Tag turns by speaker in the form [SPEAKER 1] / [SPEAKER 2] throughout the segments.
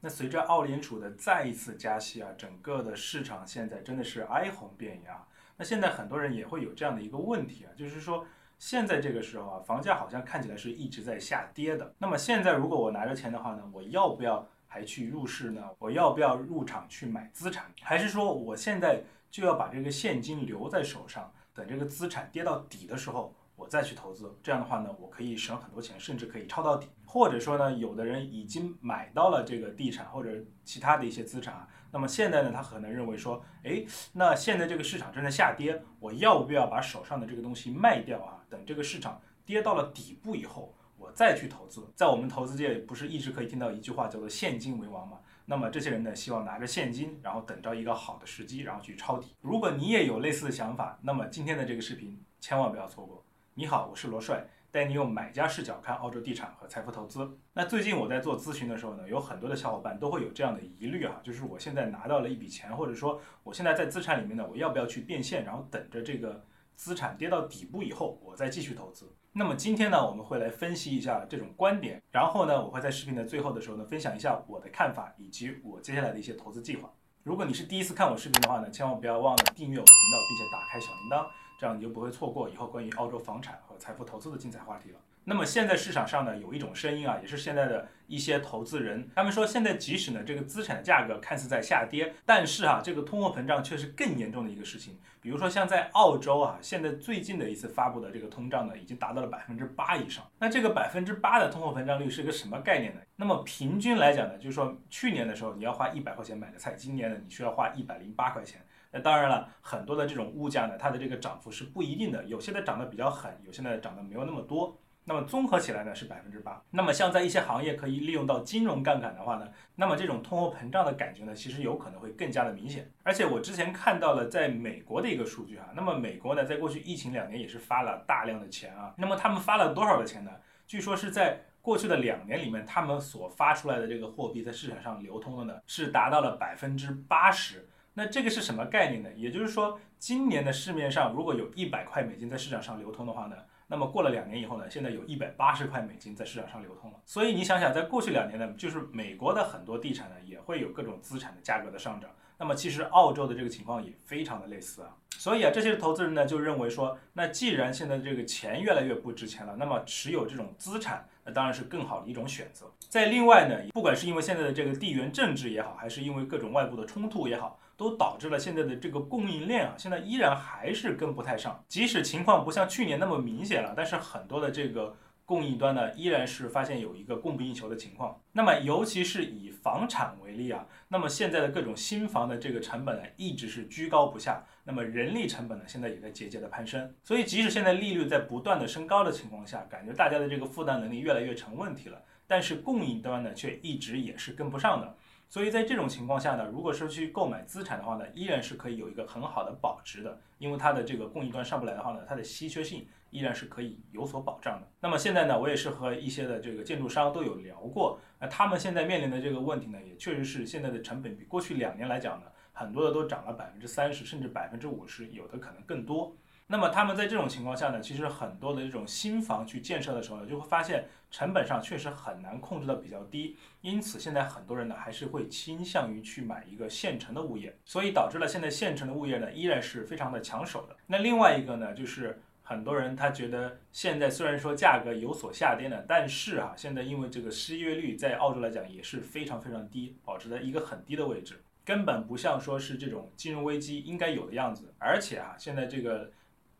[SPEAKER 1] 那随着澳联储的再一次加息啊，整个的市场现在真的是哀鸿遍野啊。那现在很多人也会有这样的一个问题啊，就是说现在这个时候啊，房价好像看起来是一直在下跌的。那么现在如果我拿着钱的话呢，我要不要还去入市呢？我要不要入场去买资产？还是说我现在就要把这个现金留在手上，等这个资产跌到底的时候？我再去投资，这样的话呢，我可以省很多钱，甚至可以抄到底。或者说呢，有的人已经买到了这个地产或者其他的一些资产啊，那么现在呢，他可能认为说，哎，那现在这个市场正在下跌，我要不要把手上的这个东西卖掉啊？等这个市场跌到了底部以后，我再去投资。在我们投资界，不是一直可以听到一句话叫做“现金为王”吗？那么这些人呢，希望拿着现金，然后等着一个好的时机，然后去抄底。如果你也有类似的想法，那么今天的这个视频千万不要错过。你好，我是罗帅，带你用买家视角看澳洲地产和财富投资。那最近我在做咨询的时候呢，有很多的小伙伴都会有这样的疑虑啊，就是我现在拿到了一笔钱，或者说我现在在资产里面呢，我要不要去变现，然后等着这个资产跌到底部以后，我再继续投资。那么今天呢，我们会来分析一下这种观点，然后呢，我会在视频的最后的时候呢，分享一下我的看法以及我接下来的一些投资计划。如果你是第一次看我视频的话呢，千万不要忘了订阅我的频道，并且打开小铃铛。这样你就不会错过以后关于澳洲房产和财富投资的精彩话题了。那么现在市场上呢，有一种声音啊，也是现在的一些投资人，他们说现在即使呢这个资产价格看似在下跌，但是啊这个通货膨胀却是更严重的一个事情。比如说像在澳洲啊，现在最近的一次发布的这个通胀呢，已经达到了百分之八以上。那这个百分之八的通货膨胀率是个什么概念呢？那么平均来讲呢，就是说去年的时候你要花一百块钱买的菜，今年呢你需要花一百零八块钱。那当然了，很多的这种物价呢，它的这个涨幅是不一定的，有些的涨得比较狠，有些呢涨得没有那么多。那么综合起来呢是百分之八。那么像在一些行业可以利用到金融杠杆的话呢，那么这种通货膨胀的感觉呢，其实有可能会更加的明显。而且我之前看到了在美国的一个数据啊，那么美国呢在过去疫情两年也是发了大量的钱啊。那么他们发了多少的钱呢？据说是在过去的两年里面，他们所发出来的这个货币在市场上流通的呢，是达到了百分之八十。那这个是什么概念呢？也就是说，今年的市面上如果有一百块美金在市场上流通的话呢，那么过了两年以后呢，现在有一百八十块美金在市场上流通了。所以你想想，在过去两年呢，就是美国的很多地产呢也会有各种资产的价格的上涨。那么其实澳洲的这个情况也非常的类似啊。所以啊，这些投资人呢就认为说，那既然现在这个钱越来越不值钱了，那么持有这种资产，那当然是更好的一种选择。在另外呢，不管是因为现在的这个地缘政治也好，还是因为各种外部的冲突也好。都导致了现在的这个供应链啊，现在依然还是跟不太上。即使情况不像去年那么明显了，但是很多的这个供应端呢，依然是发现有一个供不应求的情况。那么，尤其是以房产为例啊，那么现在的各种新房的这个成本呢，一直是居高不下。那么人力成本呢，现在也在节节的攀升。所以，即使现在利率在不断的升高的情况下，感觉大家的这个负担能力越来越成问题了，但是供应端呢，却一直也是跟不上的。所以在这种情况下呢，如果是去购买资产的话呢，依然是可以有一个很好的保值的，因为它的这个供应端上不来的话呢，它的稀缺性依然是可以有所保障的。那么现在呢，我也是和一些的这个建筑商都有聊过，那他们现在面临的这个问题呢，也确实是现在的成本比过去两年来讲呢，很多的都涨了百分之三十，甚至百分之五十，有的可能更多。那么他们在这种情况下呢，其实很多的这种新房去建设的时候呢，就会发现成本上确实很难控制的比较低，因此现在很多人呢还是会倾向于去买一个现成的物业，所以导致了现在现成的物业呢依然是非常的抢手的。那另外一个呢，就是很多人他觉得现在虽然说价格有所下跌呢，但是啊，现在因为这个失业率在澳洲来讲也是非常非常低，保持在一个很低的位置，根本不像说是这种金融危机应该有的样子，而且啊，现在这个。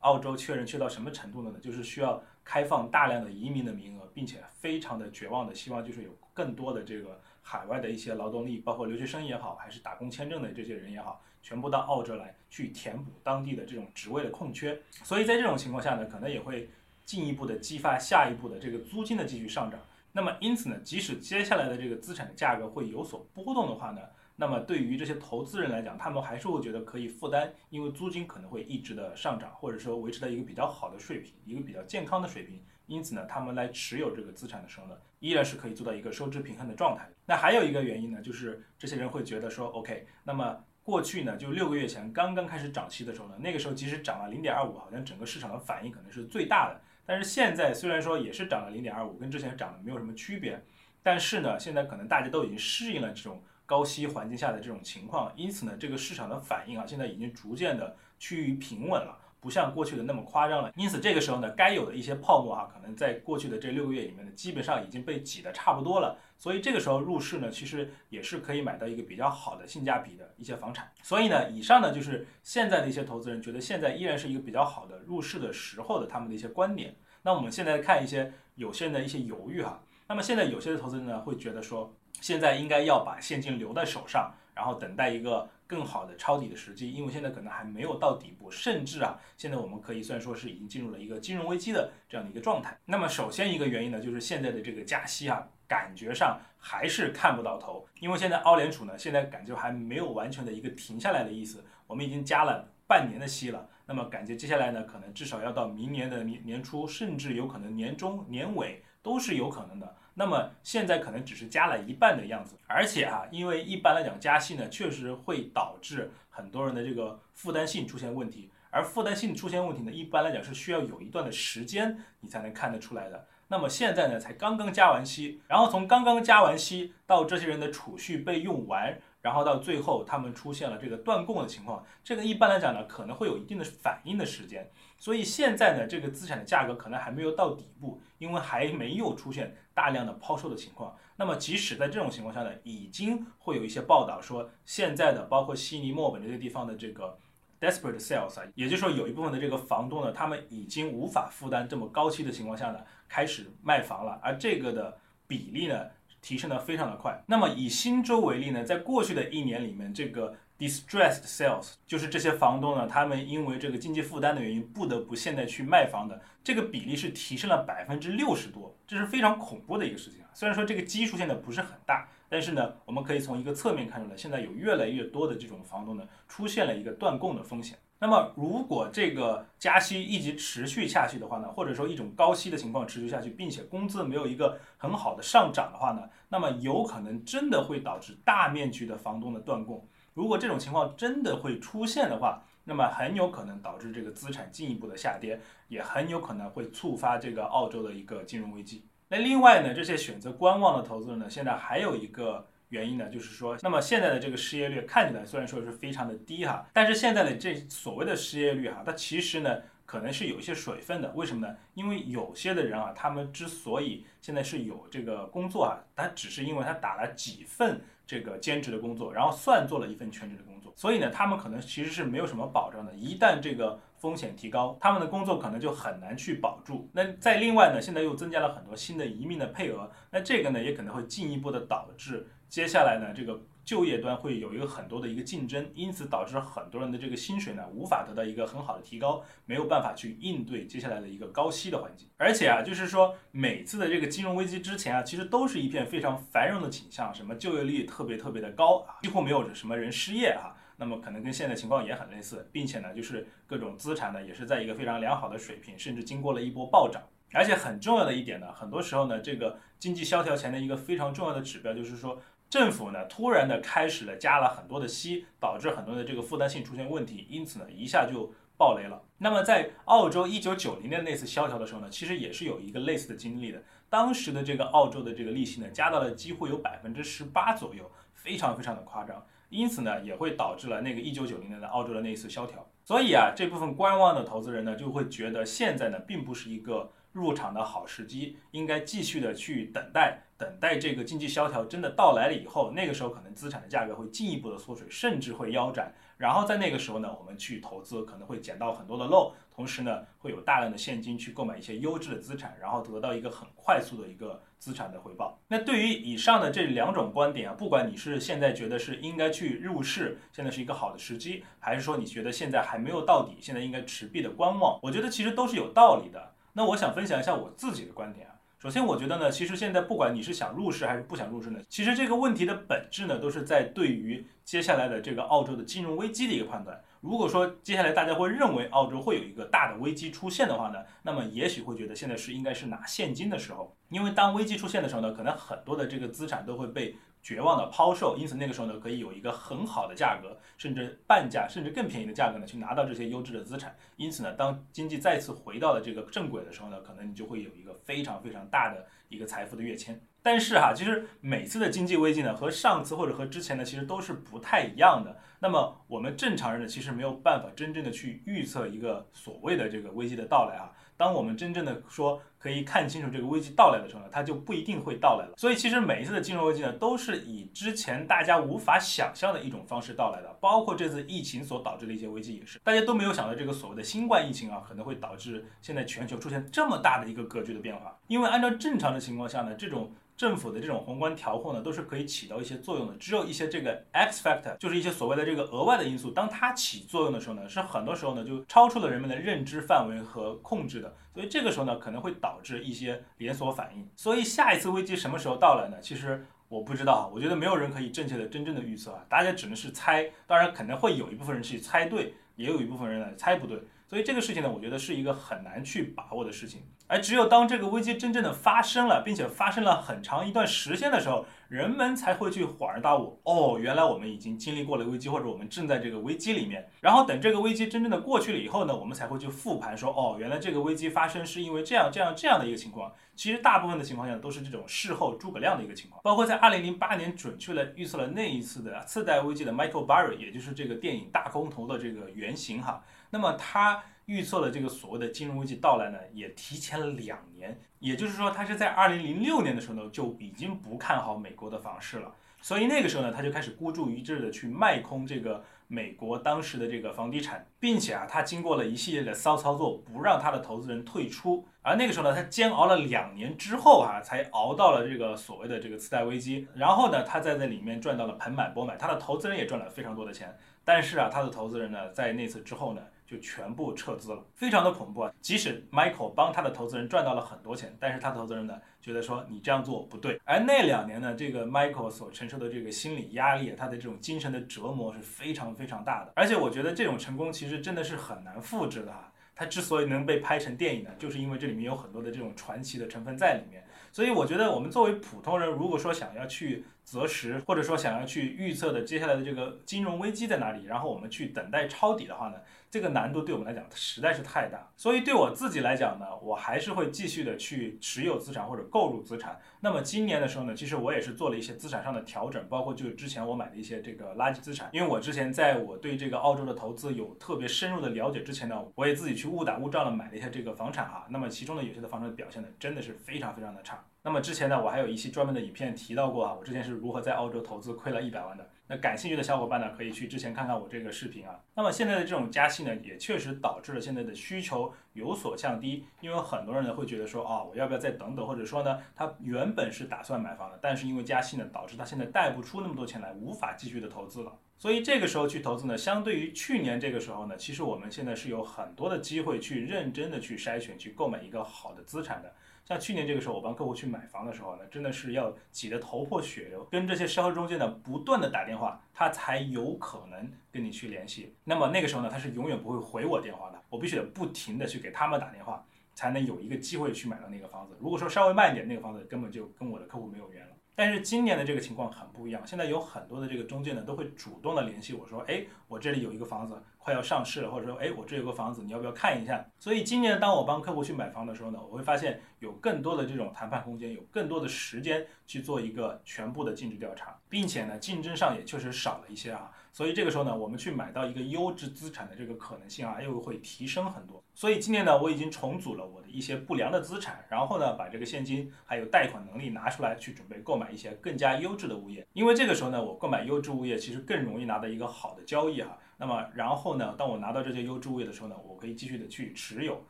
[SPEAKER 1] 澳洲缺人缺到什么程度了呢？就是需要开放大量的移民的名额，并且非常的绝望的希望，就是有更多的这个海外的一些劳动力，包括留学生也好，还是打工签证的这些人也好，全部到澳洲来去填补当地的这种职位的空缺。所以在这种情况下呢，可能也会进一步的激发下一步的这个租金的继续上涨。那么因此呢，即使接下来的这个资产的价格会有所波动的话呢？那么对于这些投资人来讲，他们还是会觉得可以负担，因为租金可能会一直的上涨，或者说维持在一个比较好的水平，一个比较健康的水平。因此呢，他们来持有这个资产的时候呢，依然是可以做到一个收支平衡的状态。那还有一个原因呢，就是这些人会觉得说，OK，那么过去呢，就六个月前刚刚开始涨息的时候呢，那个时候即使涨了零点二五，好像整个市场的反应可能是最大的。但是现在虽然说也是涨了零点二五，跟之前涨的没有什么区别。但是呢，现在可能大家都已经适应了这种高息环境下的这种情况，因此呢，这个市场的反应啊，现在已经逐渐的趋于平稳了。不像过去的那么夸张了，因此这个时候呢，该有的一些泡沫啊，可能在过去的这六个月里面呢，基本上已经被挤得差不多了。所以这个时候入市呢，其实也是可以买到一个比较好的性价比的一些房产。所以呢，以上呢就是现在的一些投资人觉得现在依然是一个比较好的入市的时候的他们的一些观点。那我们现在看一些有些人的一些犹豫哈。那么现在有些的投资人呢会觉得说，现在应该要把现金留在手上，然后等待一个。更好的抄底的时机，因为现在可能还没有到底部，甚至啊，现在我们可以算说是已经进入了一个金融危机的这样的一个状态。那么首先一个原因呢，就是现在的这个加息啊，感觉上还是看不到头，因为现在澳联储呢，现在感觉还没有完全的一个停下来的意思。我们已经加了半年的息了，那么感觉接下来呢，可能至少要到明年的年年初，甚至有可能年中年尾都是有可能的。那么现在可能只是加了一半的样子，而且啊，因为一般来讲加息呢，确实会导致很多人的这个负担性出现问题，而负担性出现问题呢，一般来讲是需要有一段的时间你才能看得出来的。那么现在呢，才刚刚加完息，然后从刚刚加完息到这些人的储蓄被用完，然后到最后他们出现了这个断供的情况，这个一般来讲呢，可能会有一定的反应的时间。所以现在呢，这个资产的价格可能还没有到底部，因为还没有出现大量的抛售的情况。那么即使在这种情况下呢，已经会有一些报道说，现在的包括悉尼、墨尔本这些地方的这个 desperate sales 啊，也就是说有一部分的这个房东呢，他们已经无法负担这么高息的情况下呢，开始卖房了。而这个的比例呢，提升的非常的快。那么以新州为例呢，在过去的一年里面，这个 Distressed sales 就是这些房东呢，他们因为这个经济负担的原因，不得不现在去卖房的这个比例是提升了百分之六十多，这是非常恐怖的一个事情啊。虽然说这个基数现在不是很大，但是呢，我们可以从一个侧面看出来，现在有越来越多的这种房东呢，出现了一个断供的风险。那么如果这个加息一直持续下去的话呢，或者说一种高息的情况持续下去，并且工资没有一个很好的上涨的话呢，那么有可能真的会导致大面积的房东的断供。如果这种情况真的会出现的话，那么很有可能导致这个资产进一步的下跌，也很有可能会触发这个澳洲的一个金融危机。那另外呢，这些选择观望的投资人呢，现在还有一个原因呢，就是说，那么现在的这个失业率看起来虽然说是非常的低哈，但是现在的这所谓的失业率哈，它其实呢。可能是有一些水分的，为什么呢？因为有些的人啊，他们之所以现在是有这个工作啊，他只是因为他打了几份这个兼职的工作，然后算做了一份全职的工作，所以呢，他们可能其实是没有什么保障的。一旦这个风险提高，他们的工作可能就很难去保住。那在另外呢，现在又增加了很多新的移民的配额，那这个呢，也可能会进一步的导致接下来呢这个。就业端会有一个很多的一个竞争，因此导致很多人的这个薪水呢无法得到一个很好的提高，没有办法去应对接下来的一个高息的环境。而且啊，就是说每次的这个金融危机之前啊，其实都是一片非常繁荣的景象，什么就业率特别特别的高啊，几乎没有什么人失业啊。那么可能跟现在情况也很类似，并且呢，就是各种资产呢也是在一个非常良好的水平，甚至经过了一波暴涨。而且很重要的一点呢，很多时候呢，这个经济萧条前的一个非常重要的指标就是说。政府呢，突然的开始了加了很多的息，导致很多的这个负担性出现问题，因此呢，一下就爆雷了。那么在澳洲一九九零年那次萧条的时候呢，其实也是有一个类似的经历的。当时的这个澳洲的这个利息呢，加到了几乎有百分之十八左右，非常非常的夸张。因此呢，也会导致了那个一九九零年的澳洲的那一次萧条。所以啊，这部分观望的投资人呢，就会觉得现在呢，并不是一个入场的好时机，应该继续的去等待。等待这个经济萧条真的到来了以后，那个时候可能资产的价格会进一步的缩水，甚至会腰斩。然后在那个时候呢，我们去投资可能会捡到很多的漏，同时呢，会有大量的现金去购买一些优质的资产，然后得到一个很快速的一个资产的回报。那对于以上的这两种观点啊，不管你是现在觉得是应该去入市，现在是一个好的时机，还是说你觉得现在还没有到底，现在应该持币的观望，我觉得其实都是有道理的。那我想分享一下我自己的观点啊。首先，我觉得呢，其实现在不管你是想入市还是不想入市呢，其实这个问题的本质呢，都是在对于接下来的这个澳洲的金融危机的一个判断。如果说接下来大家会认为澳洲会有一个大的危机出现的话呢，那么也许会觉得现在是应该是拿现金的时候，因为当危机出现的时候呢，可能很多的这个资产都会被。绝望的抛售，因此那个时候呢，可以有一个很好的价格，甚至半价，甚至更便宜的价格呢，去拿到这些优质的资产。因此呢，当经济再次回到了这个正轨的时候呢，可能你就会有一个非常非常大的一个财富的跃迁。但是哈，其实每次的经济危机呢，和上次或者和之前呢，其实都是不太一样的。那么我们正常人呢，其实没有办法真正的去预测一个所谓的这个危机的到来啊。当我们真正的说可以看清楚这个危机到来的时候呢，它就不一定会到来了。所以其实每一次的金融危机呢，都是以之前大家无法想象的一种方式到来的。包括这次疫情所导致的一些危机也是，大家都没有想到这个所谓的新冠疫情啊，可能会导致现在全球出现这么大的一个格局的变化。因为按照正常的情况下呢，这种政府的这种宏观调控呢，都是可以起到一些作用的。只有一些这个 X factor，就是一些所谓的这个额外的因素，当它起作用的时候呢，是很多时候呢就超出了人们的认知范围和控制的。所以这个时候呢，可能会导致一些连锁反应。所以下一次危机什么时候到来呢？其实我不知道，我觉得没有人可以正确的、真正的预测啊，大家只能是猜。当然，可能会有一部分人去猜对，也有一部分人呢猜不对。所以这个事情呢，我觉得是一个很难去把握的事情。而只有当这个危机真正的发生了，并且发生了很长一段时间的时候，人们才会去恍然大悟，哦，原来我们已经经历过了危机，或者我们正在这个危机里面。然后等这个危机真正的过去了以后呢，我们才会去复盘说，哦，原来这个危机发生是因为这样这样这样的一个情况。其实大部分的情况下都是这种事后诸葛亮的一个情况。包括在二零零八年准确的预测了那一次的次贷危机的 Michael Barry，也就是这个电影大空头的这个原型哈。那么他。预测了这个所谓的金融危机到来呢，也提前了两年，也就是说，他是在二零零六年的时候呢，就已经不看好美国的房市了。所以那个时候呢，他就开始孤注一掷的去卖空这个美国当时的这个房地产，并且啊，他经过了一系列的骚操作，不让他的投资人退出。而那个时候呢，他煎熬了两年之后啊，才熬到了这个所谓的这个次贷危机。然后呢，他在那里面赚到了盆满钵满，他的投资人也赚了非常多的钱。但是啊，他的投资人呢，在那次之后呢。就全部撤资了，非常的恐怖啊！即使 Michael 帮他的投资人赚到了很多钱，但是他投资人呢觉得说你这样做不对。而那两年呢，这个 Michael 所承受的这个心理压力，他的这种精神的折磨是非常非常大的。而且我觉得这种成功其实真的是很难复制的哈。他之所以能被拍成电影呢，就是因为这里面有很多的这种传奇的成分在里面。所以我觉得我们作为普通人，如果说想要去择时，或者说想要去预测的接下来的这个金融危机在哪里，然后我们去等待抄底的话呢？这个难度对我们来讲实在是太大，所以对我自己来讲呢，我还是会继续的去持有资产或者购入资产。那么今年的时候呢，其实我也是做了一些资产上的调整，包括就是之前我买的一些这个垃圾资产，因为我之前在我对这个澳洲的投资有特别深入的了解之前呢，我也自己去误打误撞的买了一些这个房产哈。那么其中的有些的房产表现呢，真的是非常非常的差。那么之前呢，我还有一期专门的影片提到过啊，我之前是如何在澳洲投资亏了一百万的。那感兴趣的小伙伴呢，可以去之前看看我这个视频啊。那么现在的这种加息呢，也确实导致了现在的需求有所降低，因为很多人呢会觉得说，哦，我要不要再等等，或者说呢，他原本是打算买房的，但是因为加息呢，导致他现在贷不出那么多钱来，无法继续的投资了。所以这个时候去投资呢，相对于去年这个时候呢，其实我们现在是有很多的机会去认真的去筛选，去购买一个好的资产的。像去年这个时候，我帮客户去买房的时候呢，真的是要挤得头破血流，跟这些销售中介呢不断的打电话，他才有可能跟你去联系。那么那个时候呢，他是永远不会回我电话的，我必须得不停的去给他们打电话，才能有一个机会去买到那个房子。如果说稍微慢一点，那个房子根本就跟我的客户没有缘了。但是今年的这个情况很不一样，现在有很多的这个中介呢都会主动的联系我说，哎，我这里有一个房子。快要上市了，或者说，哎，我这有个房子，你要不要看一下？所以今年当我帮客户去买房的时候呢，我会发现有更多的这种谈判空间，有更多的时间去做一个全部的尽职调查，并且呢，竞争上也确实少了一些啊。所以这个时候呢，我们去买到一个优质资产的这个可能性啊，又会提升很多。所以今年呢，我已经重组了我的一些不良的资产，然后呢，把这个现金还有贷款能力拿出来，去准备购买一些更加优质的物业。因为这个时候呢，我购买优质物业其实更容易拿到一个好的交易哈。那么，然后呢？当我拿到这些优质物业的时候呢，我可以继续的去持有，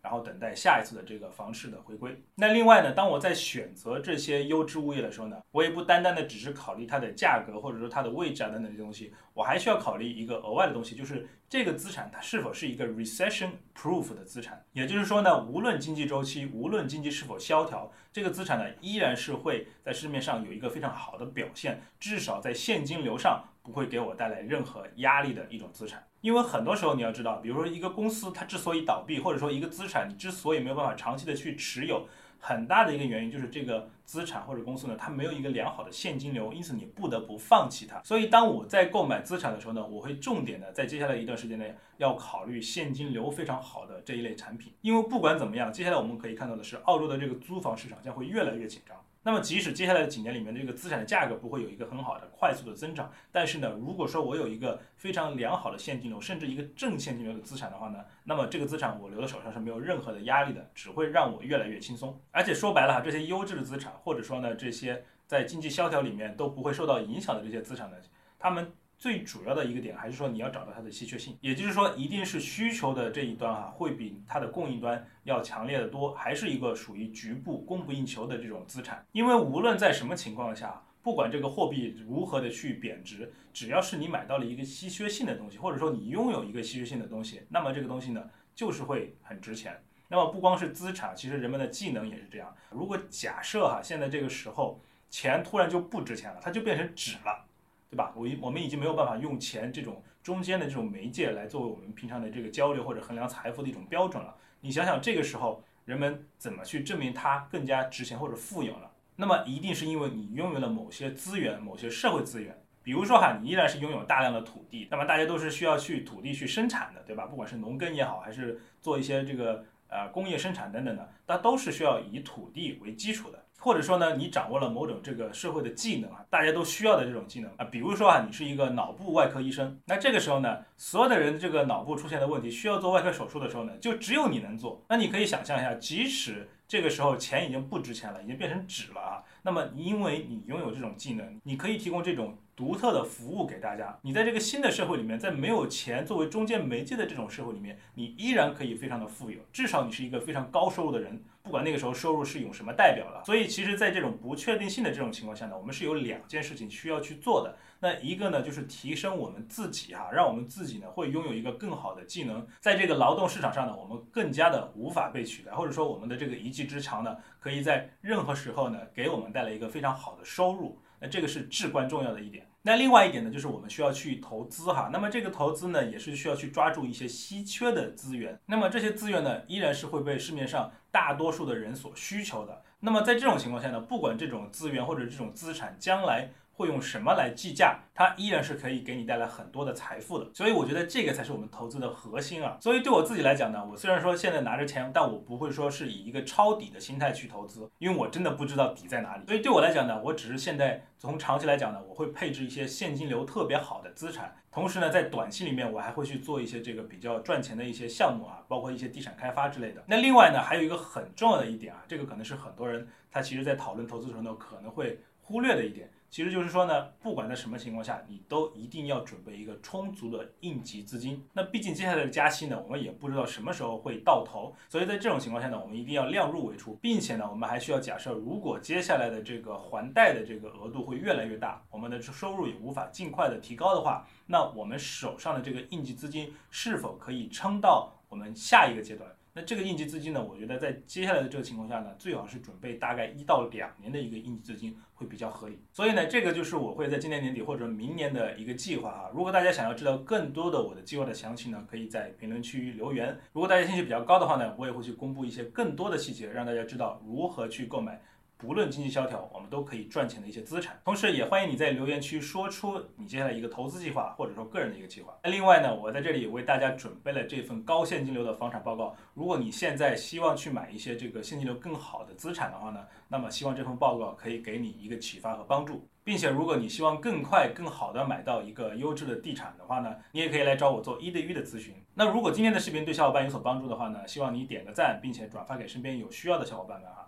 [SPEAKER 1] 然后等待下一次的这个房市的回归。那另外呢，当我在选择这些优质物业的时候呢，我也不单单的只是考虑它的价格，或者说它的位置啊等等这些东西，我还需要考虑一个额外的东西，就是这个资产它是否是一个 recession proof 的资产。也就是说呢，无论经济周期，无论经济是否萧条，这个资产呢依然是会在市面上有一个非常好的表现，至少在现金流上。不会给我带来任何压力的一种资产，因为很多时候你要知道，比如说一个公司它之所以倒闭，或者说一个资产你之所以没有办法长期的去持有，很大的一个原因就是这个资产或者公司呢，它没有一个良好的现金流，因此你不得不放弃它。所以当我在购买资产的时候呢，我会重点的在接下来一段时间内要考虑现金流非常好的这一类产品，因为不管怎么样，接下来我们可以看到的是，澳洲的这个租房市场将会越来越紧张。那么即使接下来的几年里面这个资产的价格不会有一个很好的快速的增长，但是呢，如果说我有一个非常良好的现金流，甚至一个正现金流的资产的话呢，那么这个资产我留在手上是没有任何的压力的，只会让我越来越轻松。而且说白了哈，这些优质的资产，或者说呢这些在经济萧条里面都不会受到影响的这些资产呢，他们。最主要的一个点还是说你要找到它的稀缺性，也就是说一定是需求的这一端哈会比它的供应端要强烈的多，还是一个属于局部供不应求的这种资产。因为无论在什么情况下，不管这个货币如何的去贬值，只要是你买到了一个稀缺性的东西，或者说你拥有一个稀缺性的东西，那么这个东西呢就是会很值钱。那么不光是资产，其实人们的技能也是这样。如果假设哈现在这个时候钱突然就不值钱了，它就变成纸了。对吧？我我们已经没有办法用钱这种中间的这种媒介来作为我们平常的这个交流或者衡量财富的一种标准了。你想想，这个时候人们怎么去证明它更加值钱或者富有了？那么一定是因为你拥有了某些资源，某些社会资源。比如说哈，你依然是拥有大量的土地，那么大家都是需要去土地去生产的，对吧？不管是农耕也好，还是做一些这个呃工业生产等等的，它都是需要以土地为基础的。或者说呢，你掌握了某种这个社会的技能啊，大家都需要的这种技能啊，比如说啊，你是一个脑部外科医生，那这个时候呢，所有的人这个脑部出现的问题需要做外科手术的时候呢，就只有你能做。那你可以想象一下，即使这个时候钱已经不值钱了，已经变成纸了啊，那么因为你拥有这种技能，你可以提供这种。独特的服务给大家，你在这个新的社会里面，在没有钱作为中间媒介的这种社会里面，你依然可以非常的富有，至少你是一个非常高收入的人，不管那个时候收入是用什么代表了。所以，其实，在这种不确定性的这种情况下呢，我们是有两件事情需要去做的。那一个呢，就是提升我们自己哈，让我们自己呢会拥有一个更好的技能，在这个劳动市场上呢，我们更加的无法被取代，或者说我们的这个一技之长呢，可以在任何时候呢给我们带来一个非常好的收入。那这个是至关重要的一点。那另外一点呢，就是我们需要去投资哈。那么这个投资呢，也是需要去抓住一些稀缺的资源。那么这些资源呢，依然是会被市面上大多数的人所需求的。那么在这种情况下呢，不管这种资源或者这种资产将来。会用什么来计价？它依然是可以给你带来很多的财富的，所以我觉得这个才是我们投资的核心啊。所以对我自己来讲呢，我虽然说现在拿着钱，但我不会说是以一个抄底的心态去投资，因为我真的不知道底在哪里。所以对我来讲呢，我只是现在从长期来讲呢，我会配置一些现金流特别好的资产，同时呢，在短期里面我还会去做一些这个比较赚钱的一些项目啊，包括一些地产开发之类的。那另外呢，还有一个很重要的一点啊，这个可能是很多人他其实在讨论投资的时候呢，可能会忽略的一点。其实就是说呢，不管在什么情况下，你都一定要准备一个充足的应急资金。那毕竟接下来的加息呢，我们也不知道什么时候会到头，所以在这种情况下呢，我们一定要量入为出，并且呢，我们还需要假设，如果接下来的这个还贷的这个额度会越来越大，我们的收入也无法尽快的提高的话，那我们手上的这个应急资金是否可以撑到我们下一个阶段？那这个应急资金呢？我觉得在接下来的这个情况下呢，最好是准备大概一到两年的一个应急资金会比较合理。所以呢，这个就是我会在今年年底或者明年的一个计划啊。如果大家想要知道更多的我的计划的详情呢，可以在评论区留言。如果大家兴趣比较高的话呢，我也会去公布一些更多的细节，让大家知道如何去购买。不论经济萧条，我们都可以赚钱的一些资产。同时，也欢迎你在留言区说出你接下来一个投资计划，或者说个人的一个计划。那另外呢，我在这里为大家准备了这份高现金流的房产报告。如果你现在希望去买一些这个现金流更好的资产的话呢，那么希望这份报告可以给你一个启发和帮助。并且，如果你希望更快、更好的买到一个优质的地产的话呢，你也可以来找我做一对一的咨询。那如果今天的视频对小伙伴有所帮助的话呢，希望你点个赞，并且转发给身边有需要的小伙伴们哈。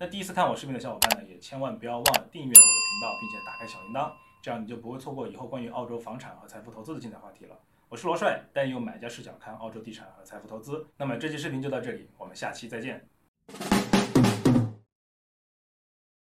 [SPEAKER 1] 那第一次看我视频的小伙伴呢，也千万不要忘了订阅我的频道，并且打开小铃铛，这样你就不会错过以后关于澳洲房产和财富投资的精彩话题了。我是罗帅，带你用买家视角看澳洲地产和财富投资。那么这期视频就到这里，我们下期再见。